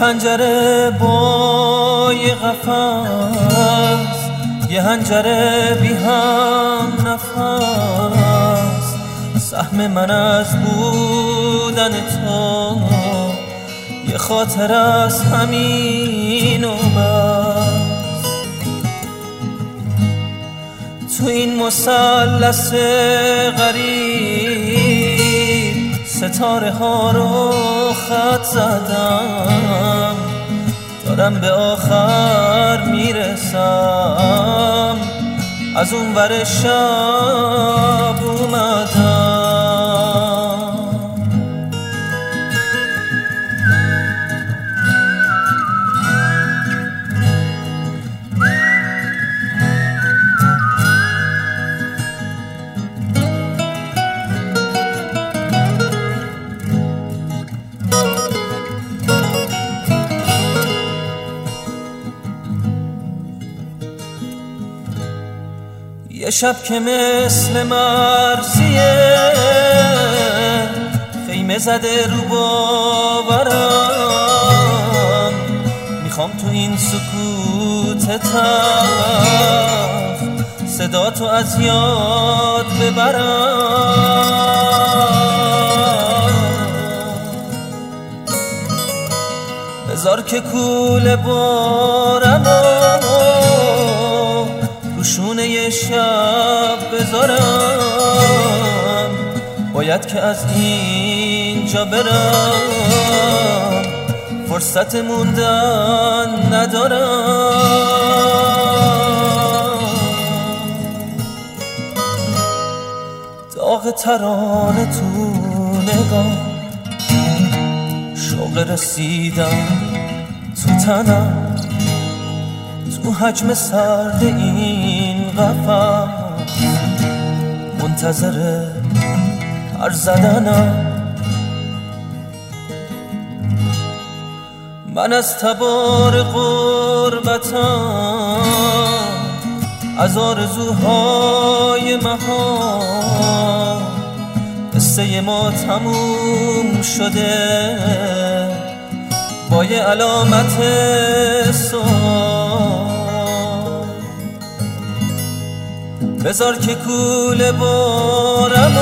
پنجره با یه قفص یه هنجره بی هم نفس. سهم من از بودن تو یه خاطر از همین و بس. تو این مسلس غریب ستاره ها رو خط زدم. دارم به آخر می‌رسم. از اون ور شب اومدم. یه شب که مثل مرسیه خیمه زده رو باورم. می‌خوام تو این سکوت تف صدا تو از یاد ببرم. بذار که کول بارم یه شب بذارم. باید که از اینجا برم. فرصت موندن ندارم. داغ ترانه تو نگاه. شوق رسیدم تو تنم. تو حجم سرد این قفص منتظر حرف زدنم من از تبار قربتم از آرزوهای مها. قصه ما تموم شده. با یه علامت سوال بذار که کول بارم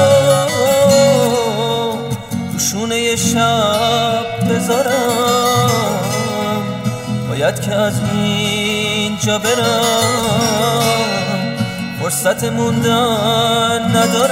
و شونه شب بذارم. باید که از اینجا برم. فرصت موندن ندارم.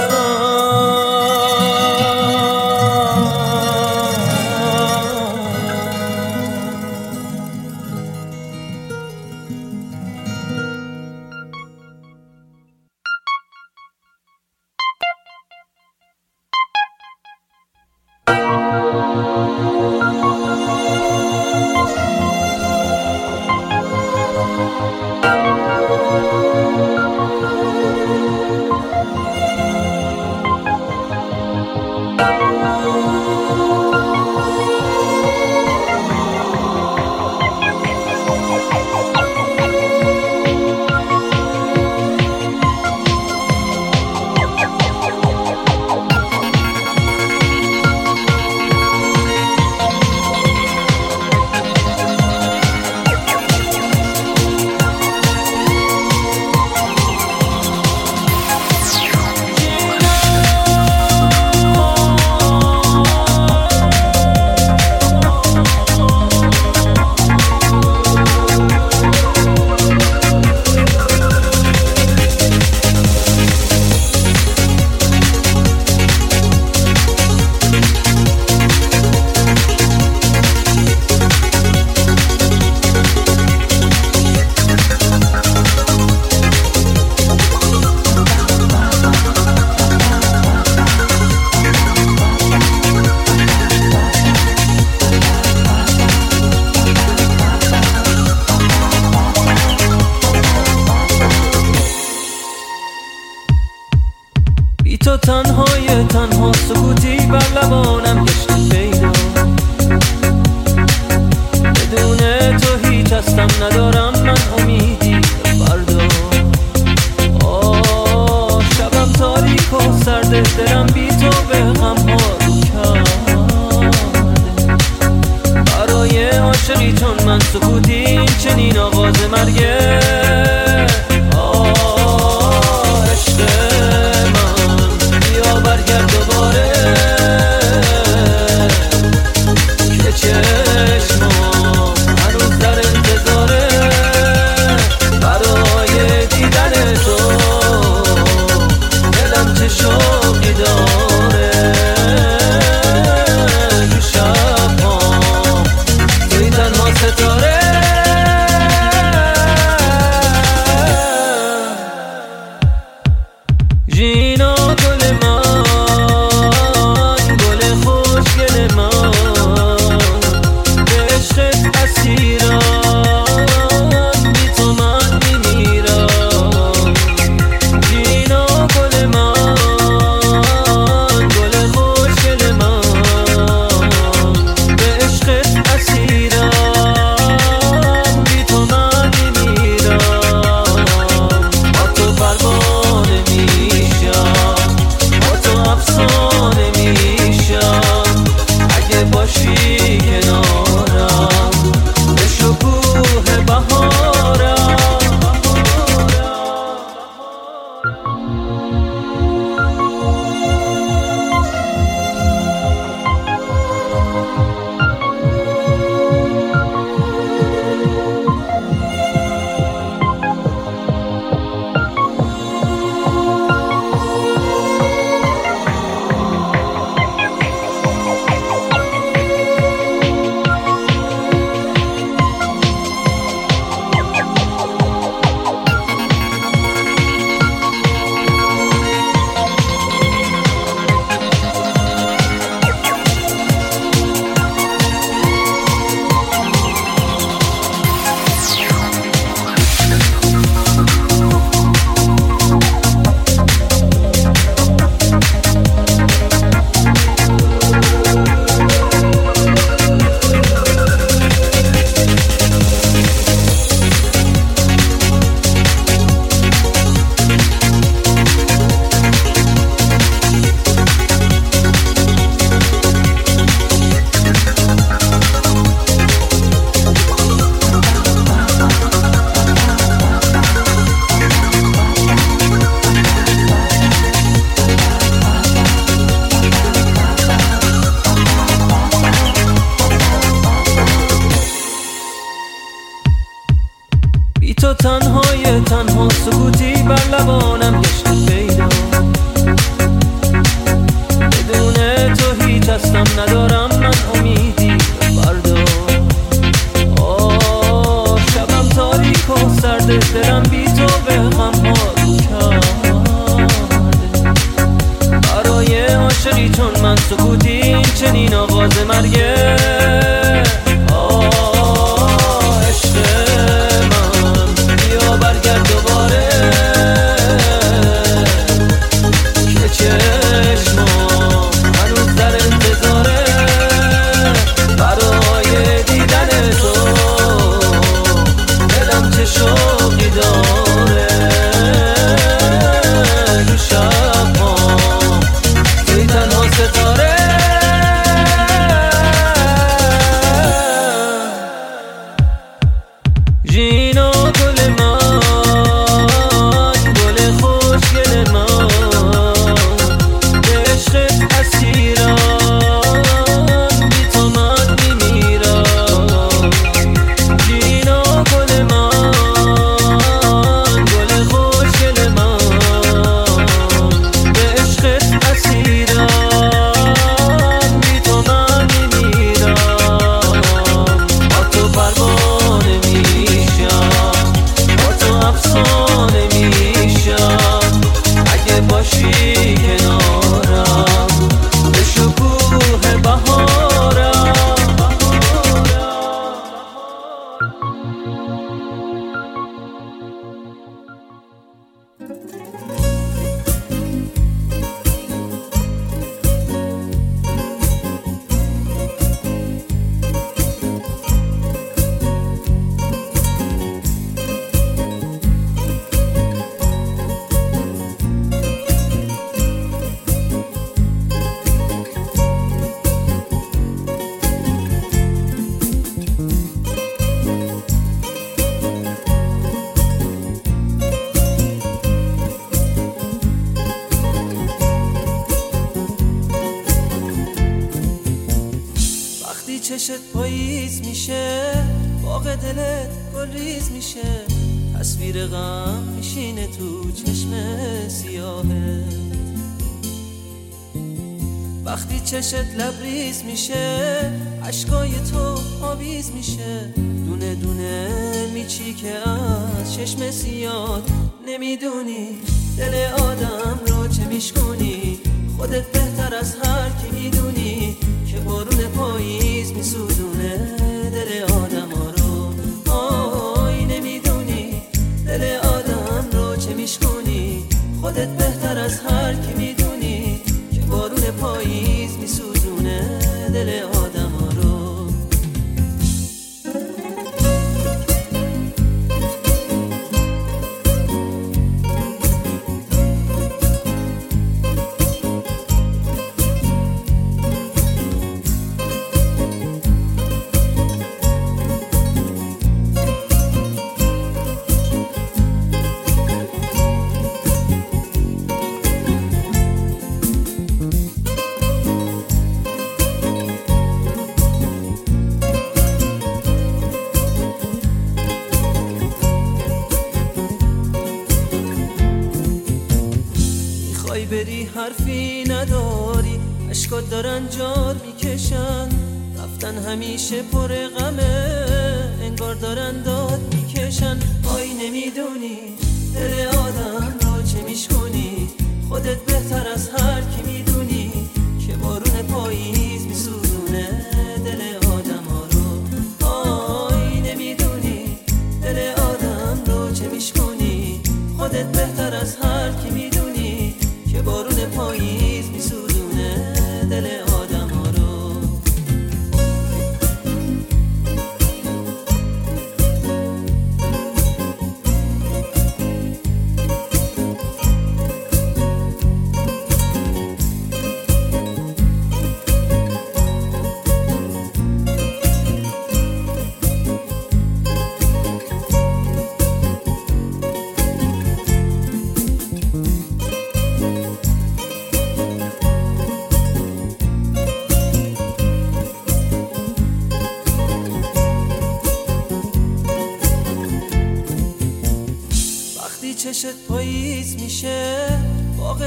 se torna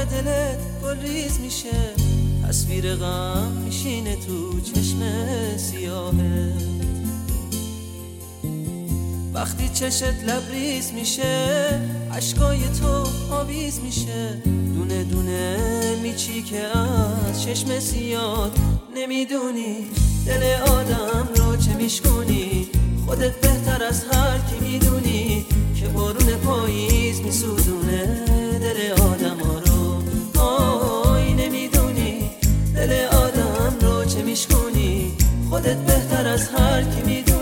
دلت گل ریز میشه. تصویر غم میشینه تو چشم سیاهه. وقتی چشت لبریز میشه عشقای تو آویز میشه. دونه دونه میچی که از چشم سیاد نمی‌دونی دل آدم رو چه میشکنی خودت بهتر از هر کی می‌دونی که بارون پاییز میسوزونه. خودت بهتر از هر کی می‌دونی.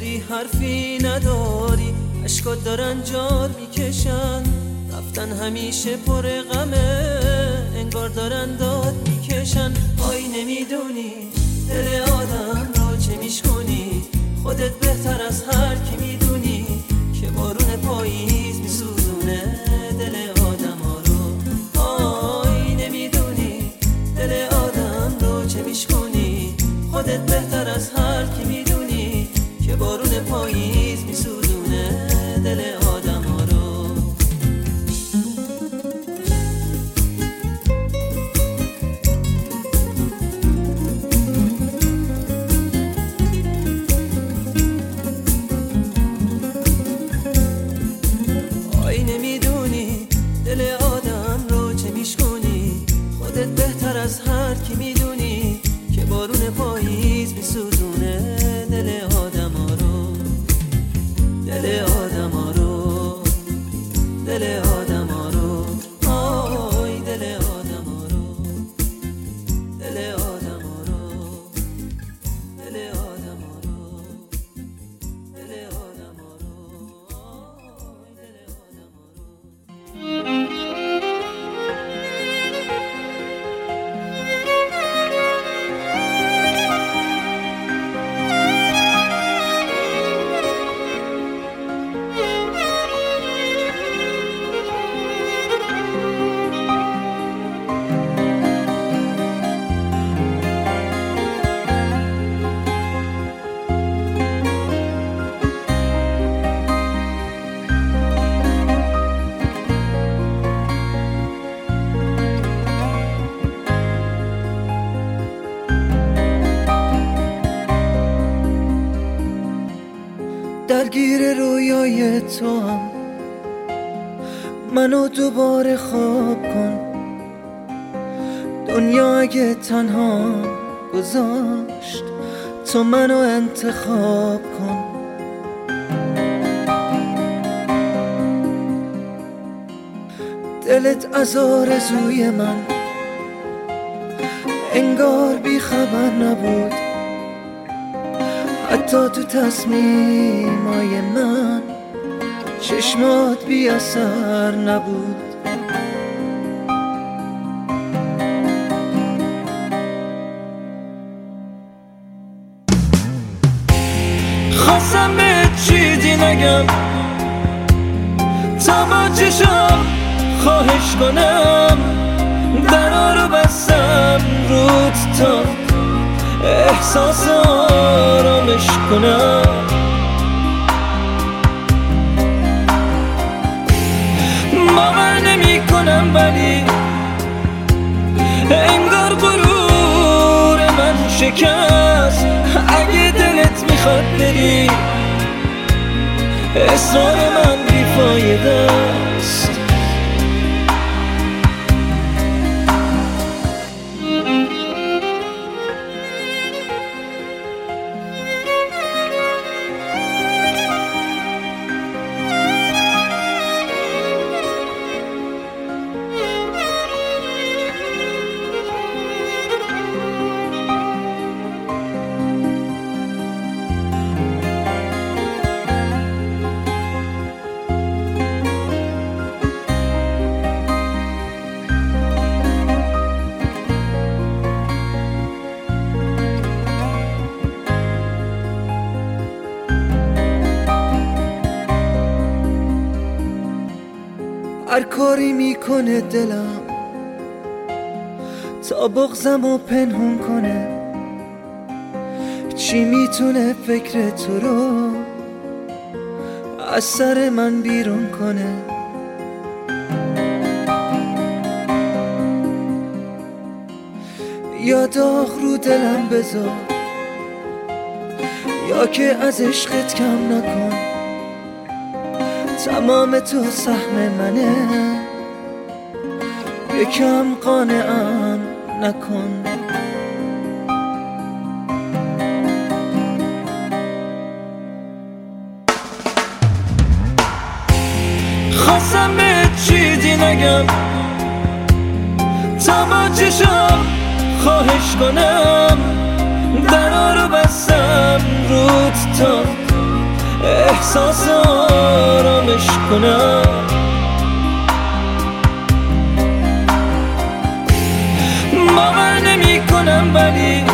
بری حرفی نداری. اشکات دارن جار می‌کشن. رفتن همیشه پر غمه. انگار دارن داد می‌کشن. آی نمی‌دونی دل آدم رو چه میشکنی خودت بهتر از هر کی می‌دونی که بارون پاییز میسوزونه دل آدم ها رو. آی نمی‌دونی دل آدم رو چه میشکنی خودت بهتر تو هم منو دوباره خواب کن. دنیا اگه تنها گذاشت. تو منو انتخاب کن. دلت از آرزوی من. انگار بی خبر نبود. حتی تو تصمیمای من. چشمات بی اثر نبود. خواستم به چیزی نگم. چشم خواهش کنم. درا رو بستم رود تا احساس آرامش کنم. ولی انگار غرور من شکست. اگه دلت می‌خواد بری اصرار من بیفایده. کاری می‌کنه دلم. تا بغزم و پنهون کنه. چی می‌تونه فکر تو رو از سر من بیرون کنه؟ یا داغ رو دلم بذار یا که از عشقت کم نکن. تمام تو سهم منه. یکم قانعم نکن. خواستم به چیزی نگم. چشم خواهش کنم. درا رو بستم رود تا احساس آرامش کنم باور نمی کنم ولی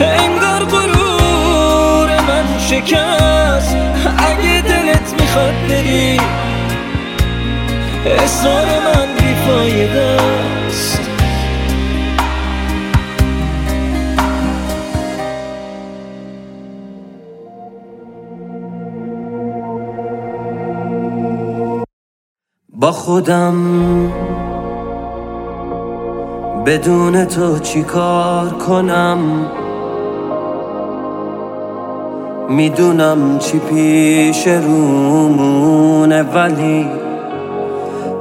انگار غرور من شکست. اگه دلت می‌خواد بری اصرار من خودم. بدون تو چی کار کنم؟ می‌دونم چی پیش رومونه ولی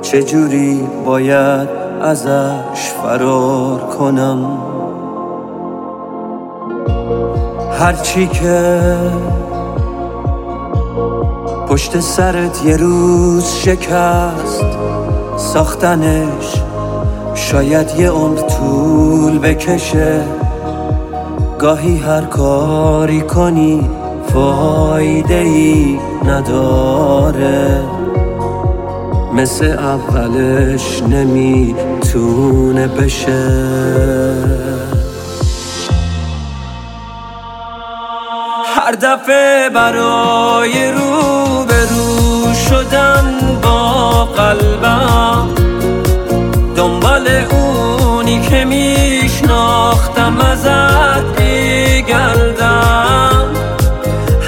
چجوری باید ازش فرار کنم؟ هرچی که پشت سرت یه روز شکست ساختنش شاید یه عمر طول بکشه. گاهی هر کاری کنی فایده ای نداره. مثل اولش نمی‌تونه بشه. هر دفعه برای رو به رو شدن با قلبم. دنبال اونی که میشناختم ازت میگردم.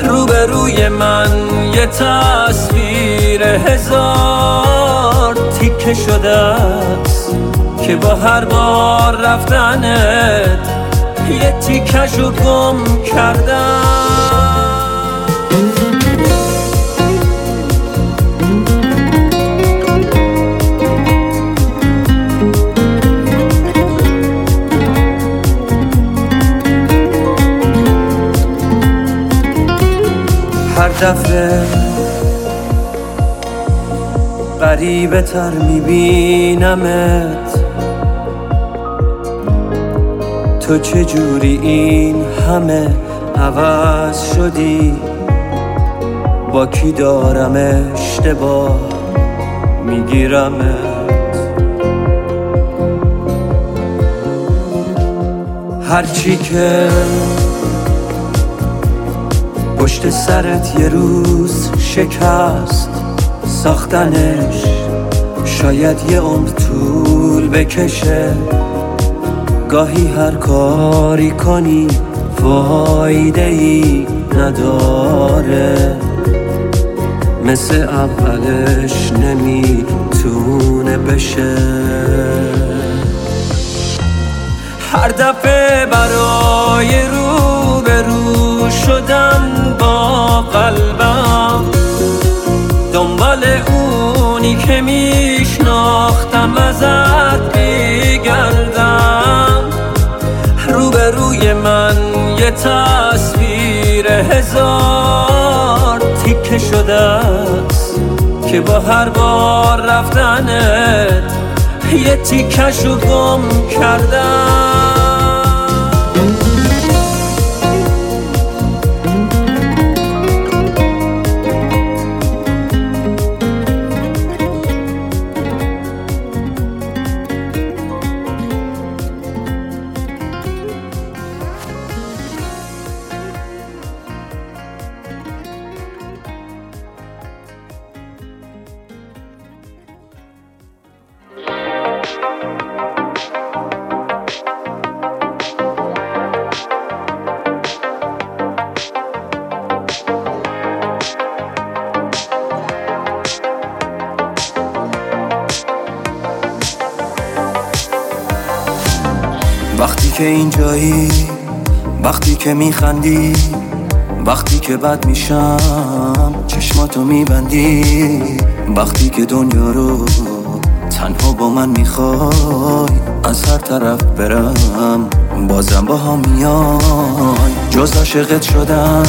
روبروی من یه تصویر هزار تیکه شده است که با هر بار رفتنت یه تیکشو گم کردم. غریبه تر میبینمت. تو چجوری این همه عوض شدی؟ با کی دارم اشتباه میگیرمت؟ هرچی که پشت سرت یه روز شکست ساختنش شاید یه عمر طول بکشه. گاهی هر کاری کنی فایده ای نداره. مثل اولش نمی‌تونه بشه. هر دفعه برای رو به رو شدن با قلبم دنبال اونی که میشناختم ازت میگردم. روبروی من یه تصویر هزار تیکه شده است که با هر بار رفتنت یه تیکشو گم کردم. که میخندی وقتی که بد میشم چشماتو میبندی. وقتی که دنیا رو تنها با من می‌خوای از هر طرف برم بازم با هم میای. جز عاشقت شدم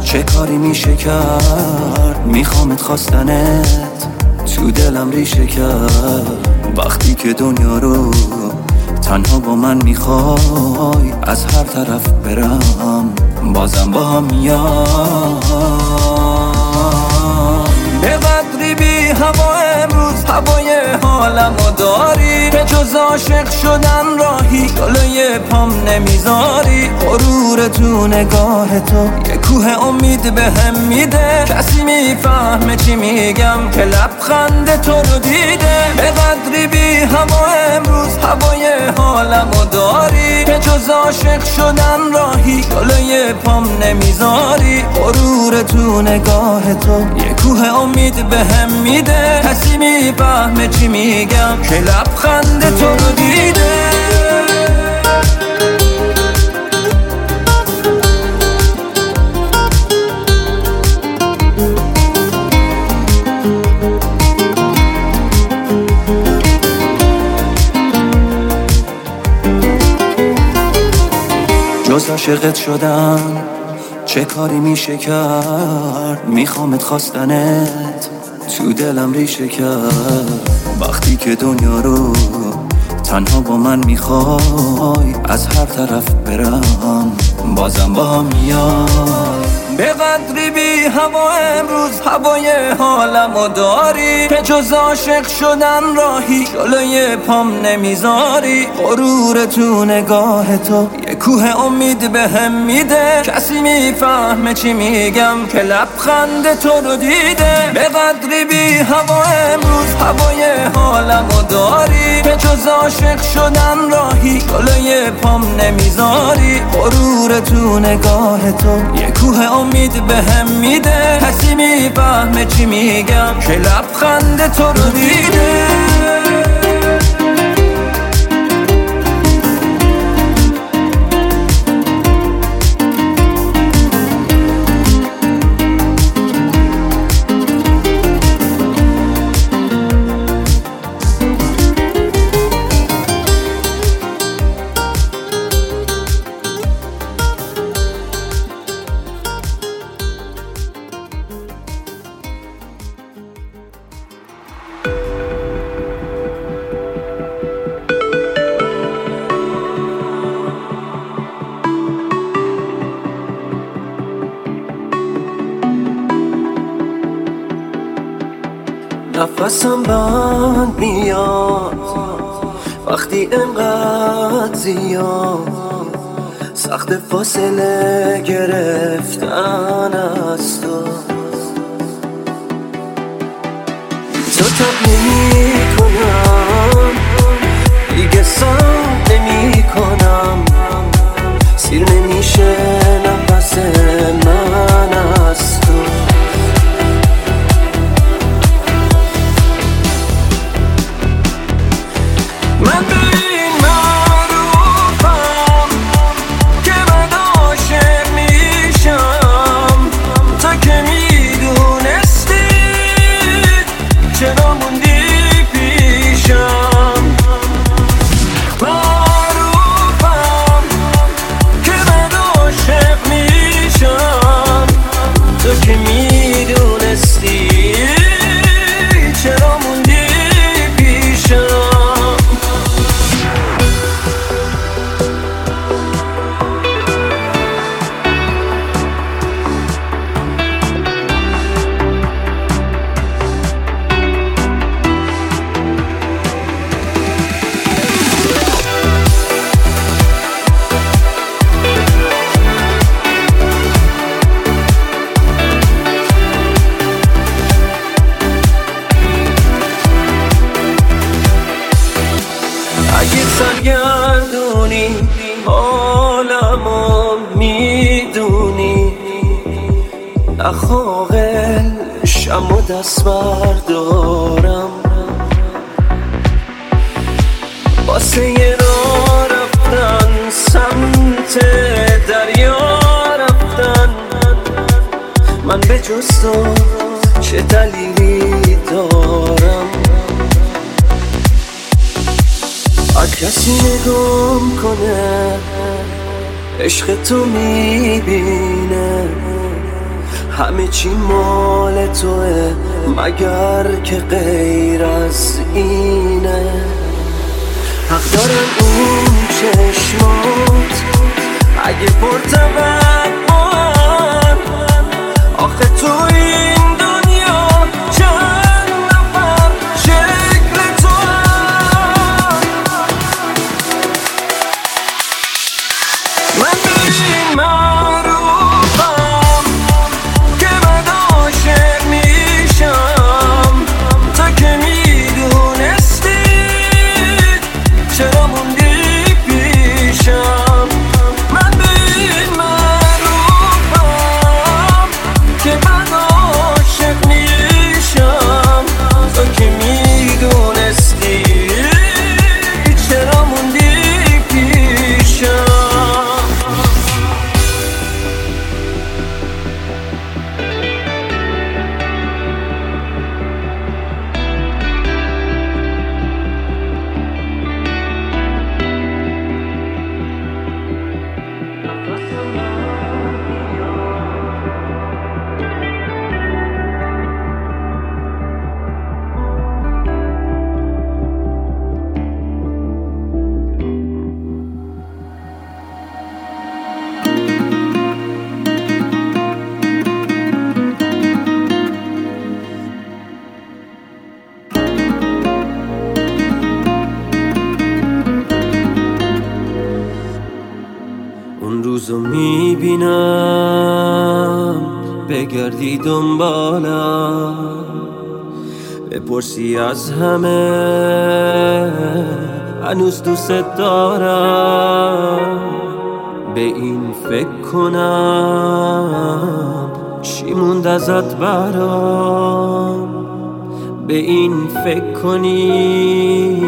چه کاری میشه کرد؟ میخوامت خواستنت تو دلم ریشه کرد. وقتی که دنیا رو تنها با من می‌خوای از هر طرف برم بازم با هم قدری بی هوا امروز هوای حالم و داری؟ به جز عاشق شدن راهی جلوی پام نمی‌ذاری. غرور تو نگاه تو یه کوه امید به هم میده. کسی می‌فهمه چی میگم که لبخند تو رو دیده. به قدری بی هوا امروز هوای حالم و داری. به جز عاشق شدن راهی جلوی پام نمی‌ذاری. غرور تو نگاه تو یه کوه امید به هم میده. کسی می‌فهمه چی میگم. که لبخند تو رو دیده. جز عاشقت شدم چه کاری میشه کرد؟ میخوامت خواستنت. تو دلم ریشه کرد. وقتی که دنیا رو تنها با من می‌خوای از هر طرف برم. بازم با هم میای به قدری بی هوا امروز هوای حالم و داری که جز عاشق شدن راهی جلوی پام نمی‌ذاری. غرور تو نگاه تو کوه امید به هم میده. کسی می‌فهمه چی میگم که لبخند تو رو دیده. به قدری بی هوا امروز هوای حالم و داری. که جز عاشق شدن راهی جلوی پام نمی‌ذاری. غرور تو نگاه تو یه کوه امید به هم میده. کسی می‌فهمه چی میگم که لبخند تو رو دیده. نفسم بند میاد. وقتی انقدر زیاد سخت فاصله گرفتن از تو. تو تب نمی کنم دیگه سم نمی کنم سیر نمیشه نفس من. نخواقل شم و دست بردارم. واسه یه راه رفتن سمت دریا رفتن. من به جز چه دلیلی دارم؟ هر کسی نگم کنه عشق تو می‌بینه. همه چی مال توه مگر که غیر از اینه. حق دارن اون چشمات اگه پرتوقع آخه تو بپرسی از همه. هنوز دوست دارم. به این فکر کنم. چی موند ازت برام؟ به این فکر کنی.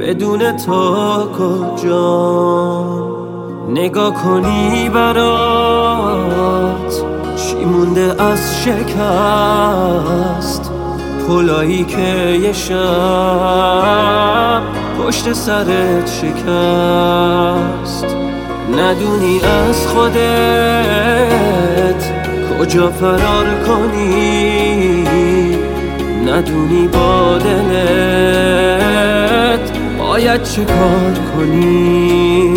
بدون تو کجا؟ نگاه کنی برات. چی مونده از شکست؟ پلایی که یه شب پشت سرت شکست. ندونی از خودت کجا فرار کنی. ندونی با دلت باید چه کار کنی.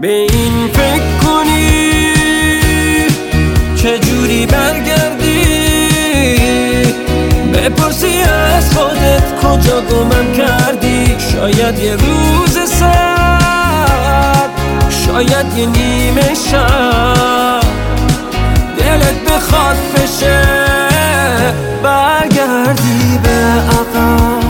به این فکر کنی چجوری برگردی؟ بپرسی از خودت کجا گمم کردی؟ شاید یه روز سر شاید یه نیمه شب. دلت بخواد بشه برگردی به عقب.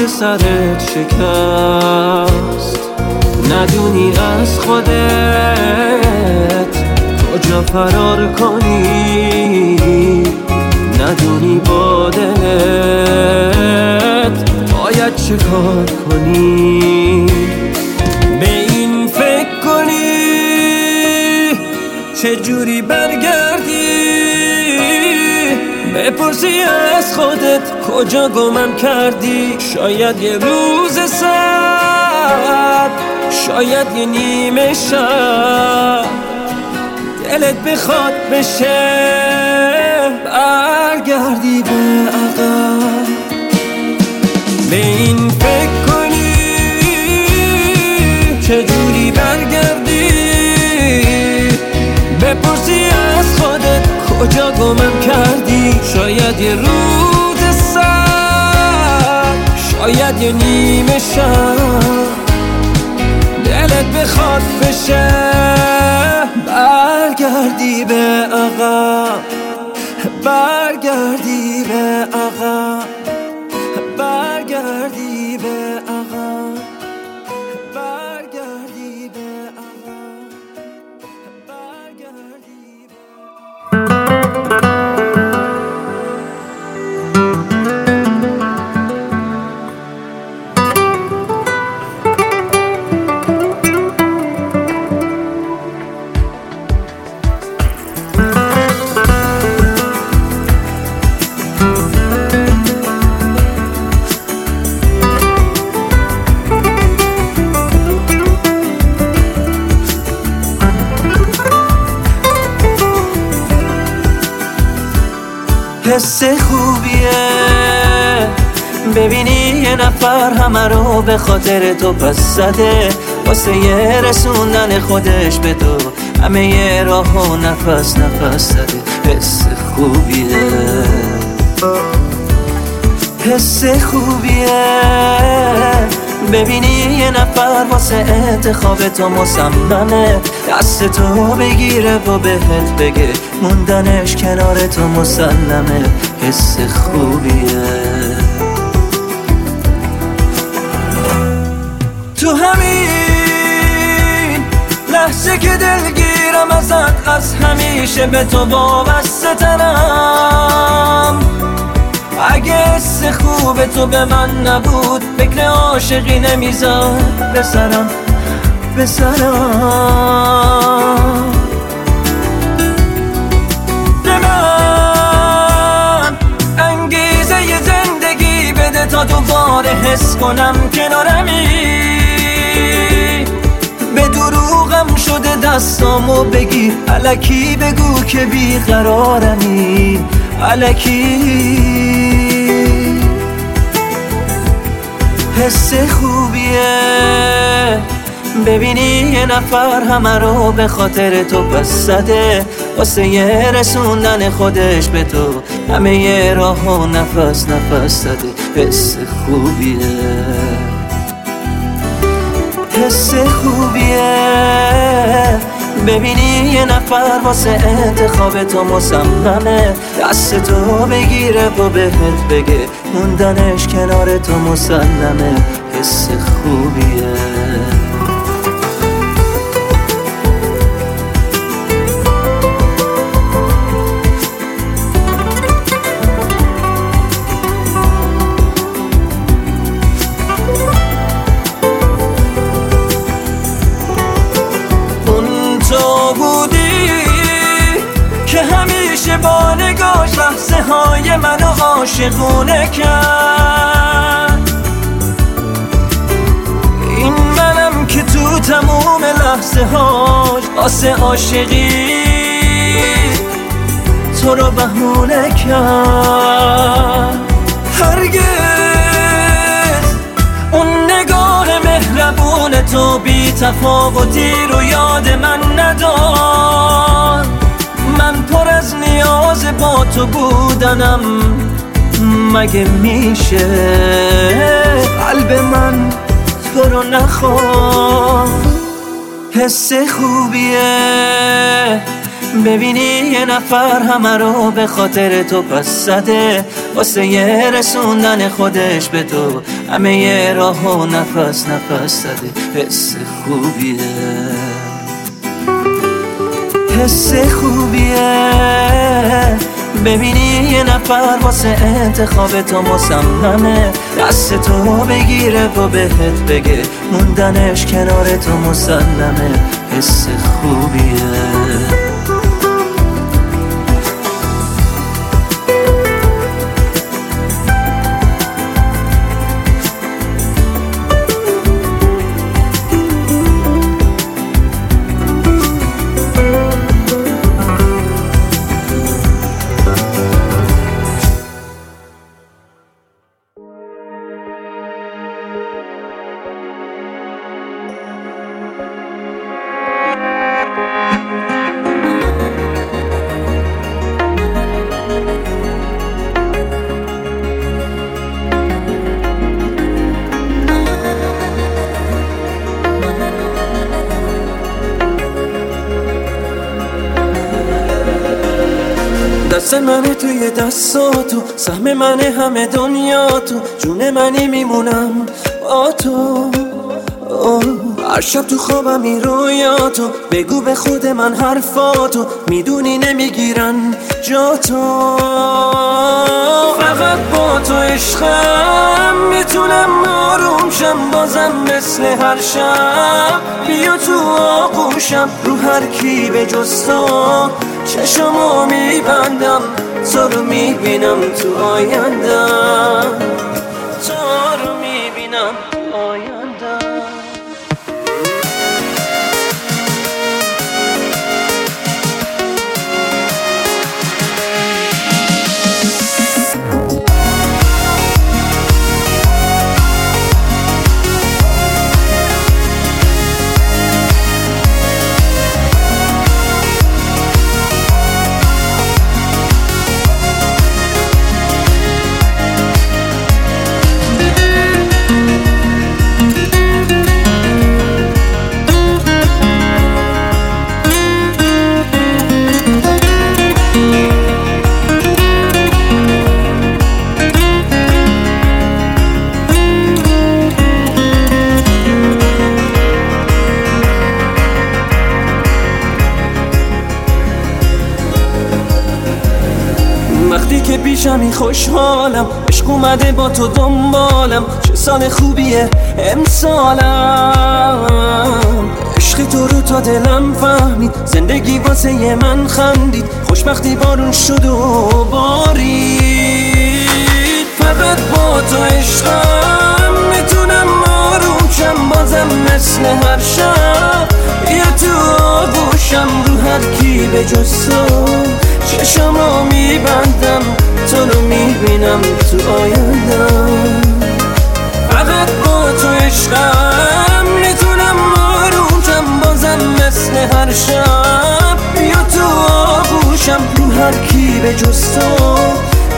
پشت سرت شکست؟ ندونی از خودت کجا فرار کنی؟ ندونی با دلت باید چه کار کنی؟ به این فکر کنی چجوری می‌پرسی از خودت. کجا گمم کردی؟ شاید یه روز سب شاید یه نیمه شب. دلت بخواد بشه برگردی به عقب. به این فکر کنی چجوری برگردی؟ بپرسی از خودت کجا گمم شاید یه رود سر شاید یه نیمه شب. دلت بخواد بشه برگردی به عقب. برگردی به نفر همه رو به خاطر تو پس زده. واسه یه رسوندن خودش به تو همه یه راه و نفس نفس زده. حس خوبیه. حس خوبیه. ببینی یه نفر واسه انتخاب تو مصممه. دست تو بگیره و بهت بگه موندنش کنار تو مسلمه حس خوبیه. لحظه که دلگیرم ازت از همیشه به تو وابسته ترم اگه حس خوب تو به من نبود فکر عاشقی نمی‌زد. به سرم به سرم به من زندگی بده تا دوباره حس کنم کنارمی. شده دستامو بگی علکی بگو که بیقرارمی. علکی. حس خوبیه. ببینی یه نفر همه رو به خاطر تو پس زده واسه یه رسوندن خودش به تو. همه یه راه و نفس نفس زده. حس خوبیه. حس خوبیه. ببینی یه نفر واسه انتخاب تو مصممه. دست تو بگیره و بهت بگه موندنش کنار تو مسلمه حس خوبیه. همیشه با نگاش لحظه های منو عاشقونه کرد. این منم که تو تموم لحظه هاش واسه عاشقی تو رو بهونه کرد. هرگز اون نگاه مهربون تو بی تفاوتی رو یاد من ندار. من پر از نیاز با تو بودنم. مگه میشه قلب من تو رو نخواد حس خوبیه. ببینی یه نفر همه رو به خاطر تو پس زده. واسه یه رسوندن خودش به تو همه یه راه و نفس نفس زده. حس خوبیه. حس خوبیه. ببینی یه نفر واسه انتخاب تو مصممه. دست تو بگیره و بهت بگه موندنش کنار تو مسلمه حس خوبیه. منه توی دستاتو. سهم منه همه دنیا تو جون منی میمونم با تو. هر شب تو خوابم این رویاتو. بگو به خود من حرفاتو. می‌دونی نمی‌گیرن جا تو. فقط با تو عشقم. می‌تونم آروم شم. بازم مثل هر شب. بیا تو آغوشم. رو هر کی به جز تو. چشمو میبندم. تو رو می‌بینم تو آیندم که پیشمی خوشحالم. عشق اومده با تو دنبالم. چه سال خوبیه امسالم. عشق تو رو تا دلم فهمید. زندگی واسه من خندید. خوشبختی بارون شد و بارید. فقط با تو عشقم. می‌تونم آروم بازم مثل هر شب. یه تو آغوشم رو هر کی به چشمو میبندم تو رو می‌بینم تو آیندم فقط با تو عشقم می‌تونم آرومشم بازم مثل هر شب. بیا تو آغوشم رو هر کی به جز تو.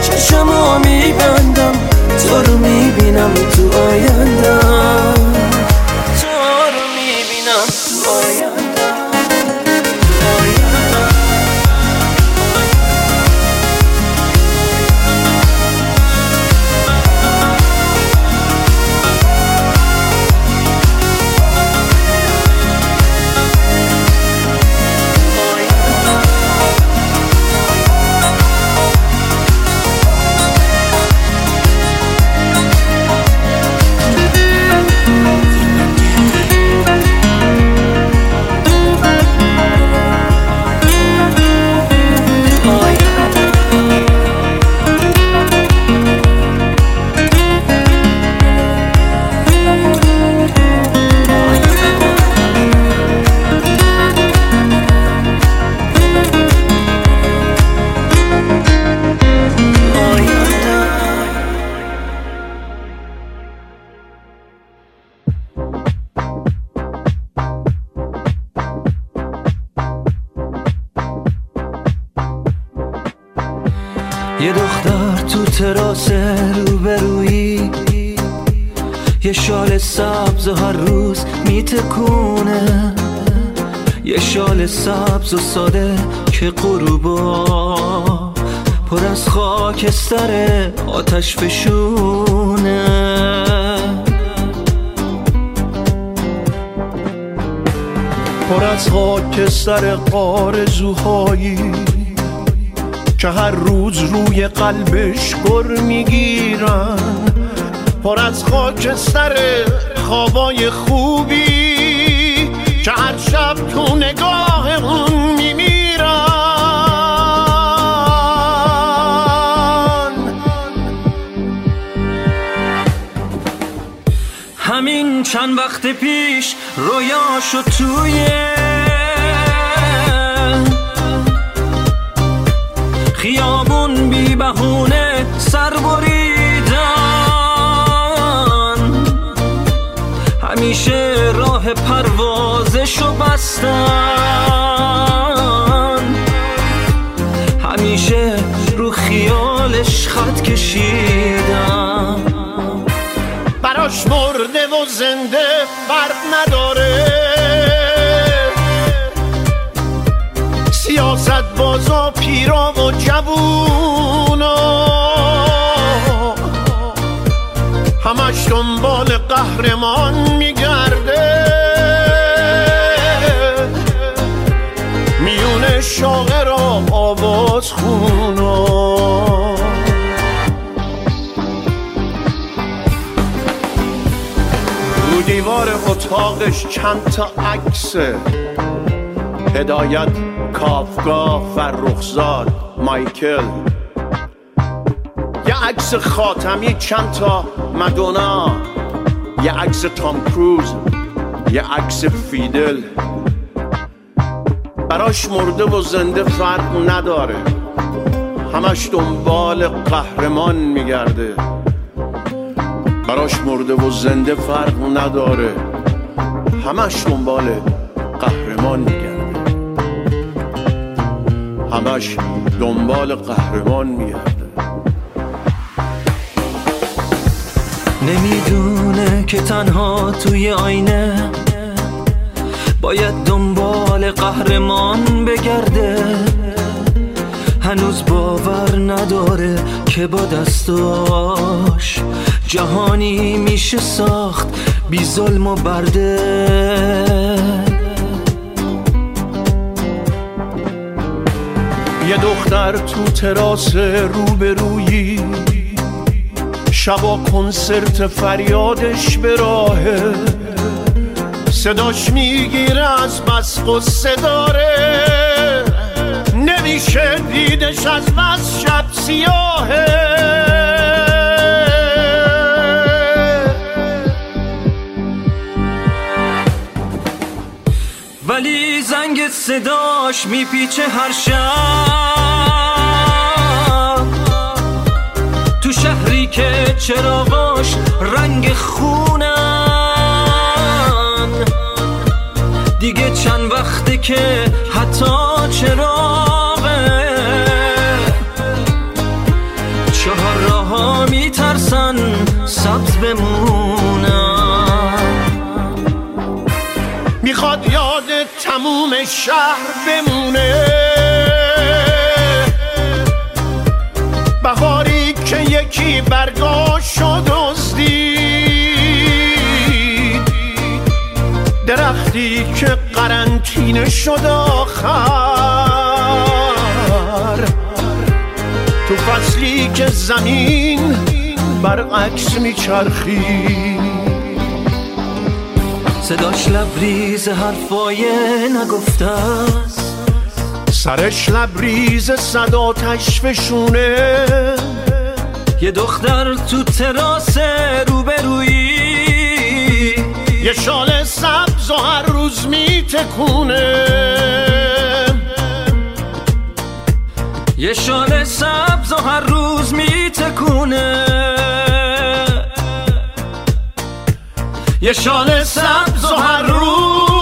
چشمو میبندم تو رو می‌بینم تو آیندم سبز و ساده که غروبا پر از خاکستر آتش فشونه. پر از خاکستر آرزوهایی که هر روز روی قلبش گر می‌گیرن. پر از خاکستر خوابای خوبی شب تو نگاه اون میمیرن. همین چند وقت پیش رویاشو توی خیابون بی بهونه سر بریدن همیشه راه پروازشو بستن. همیشه رو خیالش خط کشیدن. براش مرده و زنده فرق نداره. سیاست بازا پیرا و جوونا دنبال قهرمان میگرده. میون شاغر را آواز خونا رو دیوار اتاقش چند تا عکس هدایت کافگاه فرخزاد مایکل. یه عکس خاتمی چند تا مدونا. یه عکس تام کروز یه عکس فیدل. براش مرده و زنده فرق نداره. همش دنبال قهرمان میگرده. براش مرده و زنده فرق نداره. همش دنبال قهرمان میگرده. همش دنبال قهرمان میگرده. نمی‌دونه که تنها توی آینه باید دنبال قهرمان بگرده. هنوز باور نداره که با دستاش جهانی میشه ساخت بی ظلم و برده. یه دختر تو تراس روبرویی شبا کنسرت فریادش به راهه. صداش می‌گیره از بس قصه داره نمیشه دیدش از بس شب سیاهه. ولی زنگ صداش میپیچه هر شب. که چراغاش رنگ خونن. دیگه چند وقته که حتی چراغه چهار راه میترسن سبز بمونن. می‌خواد یاد تموم شهر بمونه. بهاری که یکی برگاشو دزدید درختی که قرنطینه شد آخر. تو فصلی که زمین برعکس میچرخید صداش لبریز حرفای نگفته است. سرش لبریز صدا تشفشونه یه دختر تو تراس روبرویی. یه شال سبز و هر روز میتکونه. یه شال سبز و هر روز میتکونه. یه شال سبز و هر روز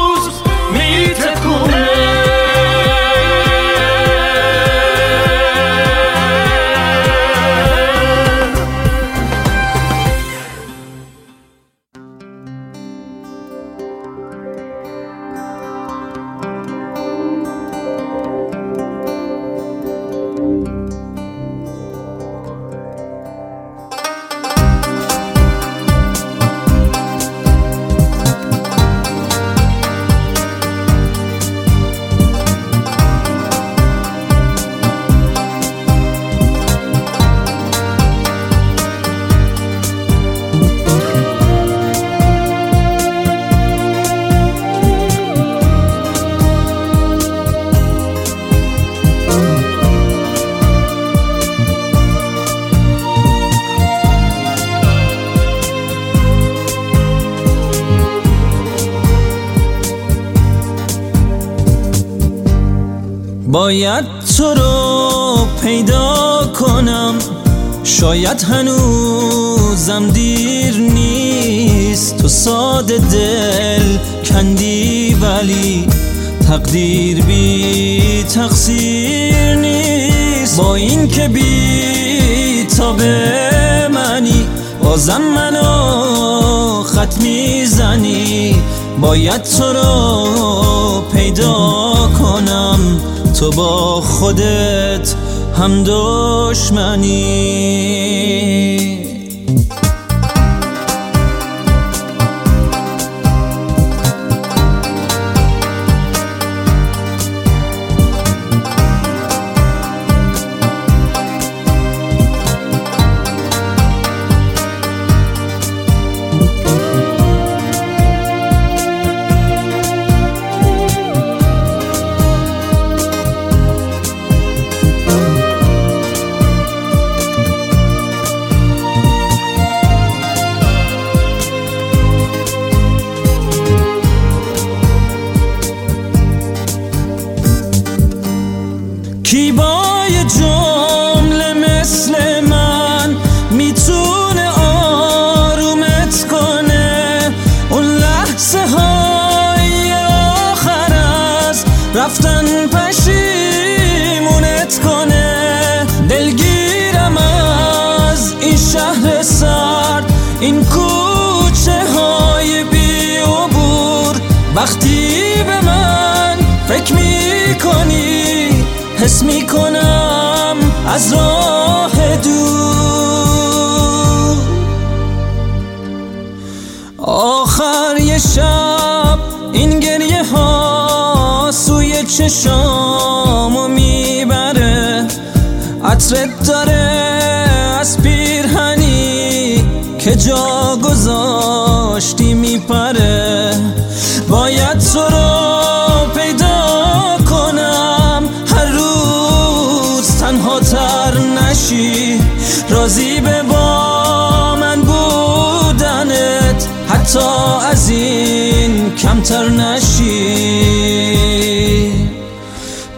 تقدیر بی تقصیر نیست. با این که بی تا به منی بازم منو خط می‌زنی. باید تو رو پیدا کنم. تو با خودت هم دشمنی.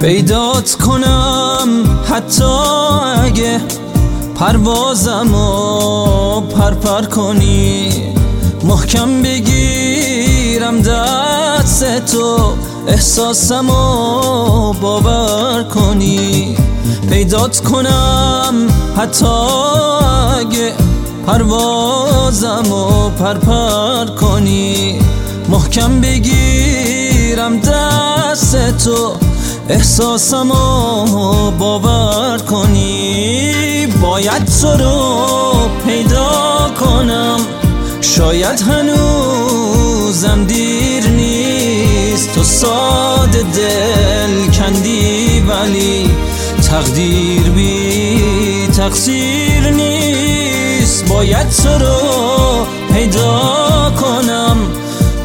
پیدات کنم حتی اگه پروازم و پرپر کنی. محکم بگیرم دست تو احساسم و باور کنی. پیدات کنم حتی اگه پروازم و پرپر کنی. محکم بگیرم دست تو احساسم باور کنی. باید تو رو پیدا کنم. شاید هنوزم دیر نیست. تو ساده دل کندی ولی تقدیر بی تقصیر نیست. باید تو رو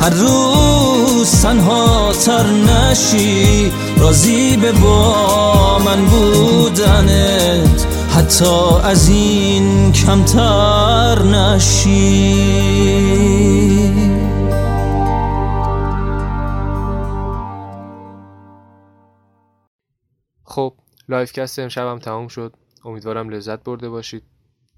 هر روز تنها تر نشی راضی به با من بودنت حتی از این کمتر نشی. خب live cast امشبم تمام شد. امیدوارم لذت برده باشید.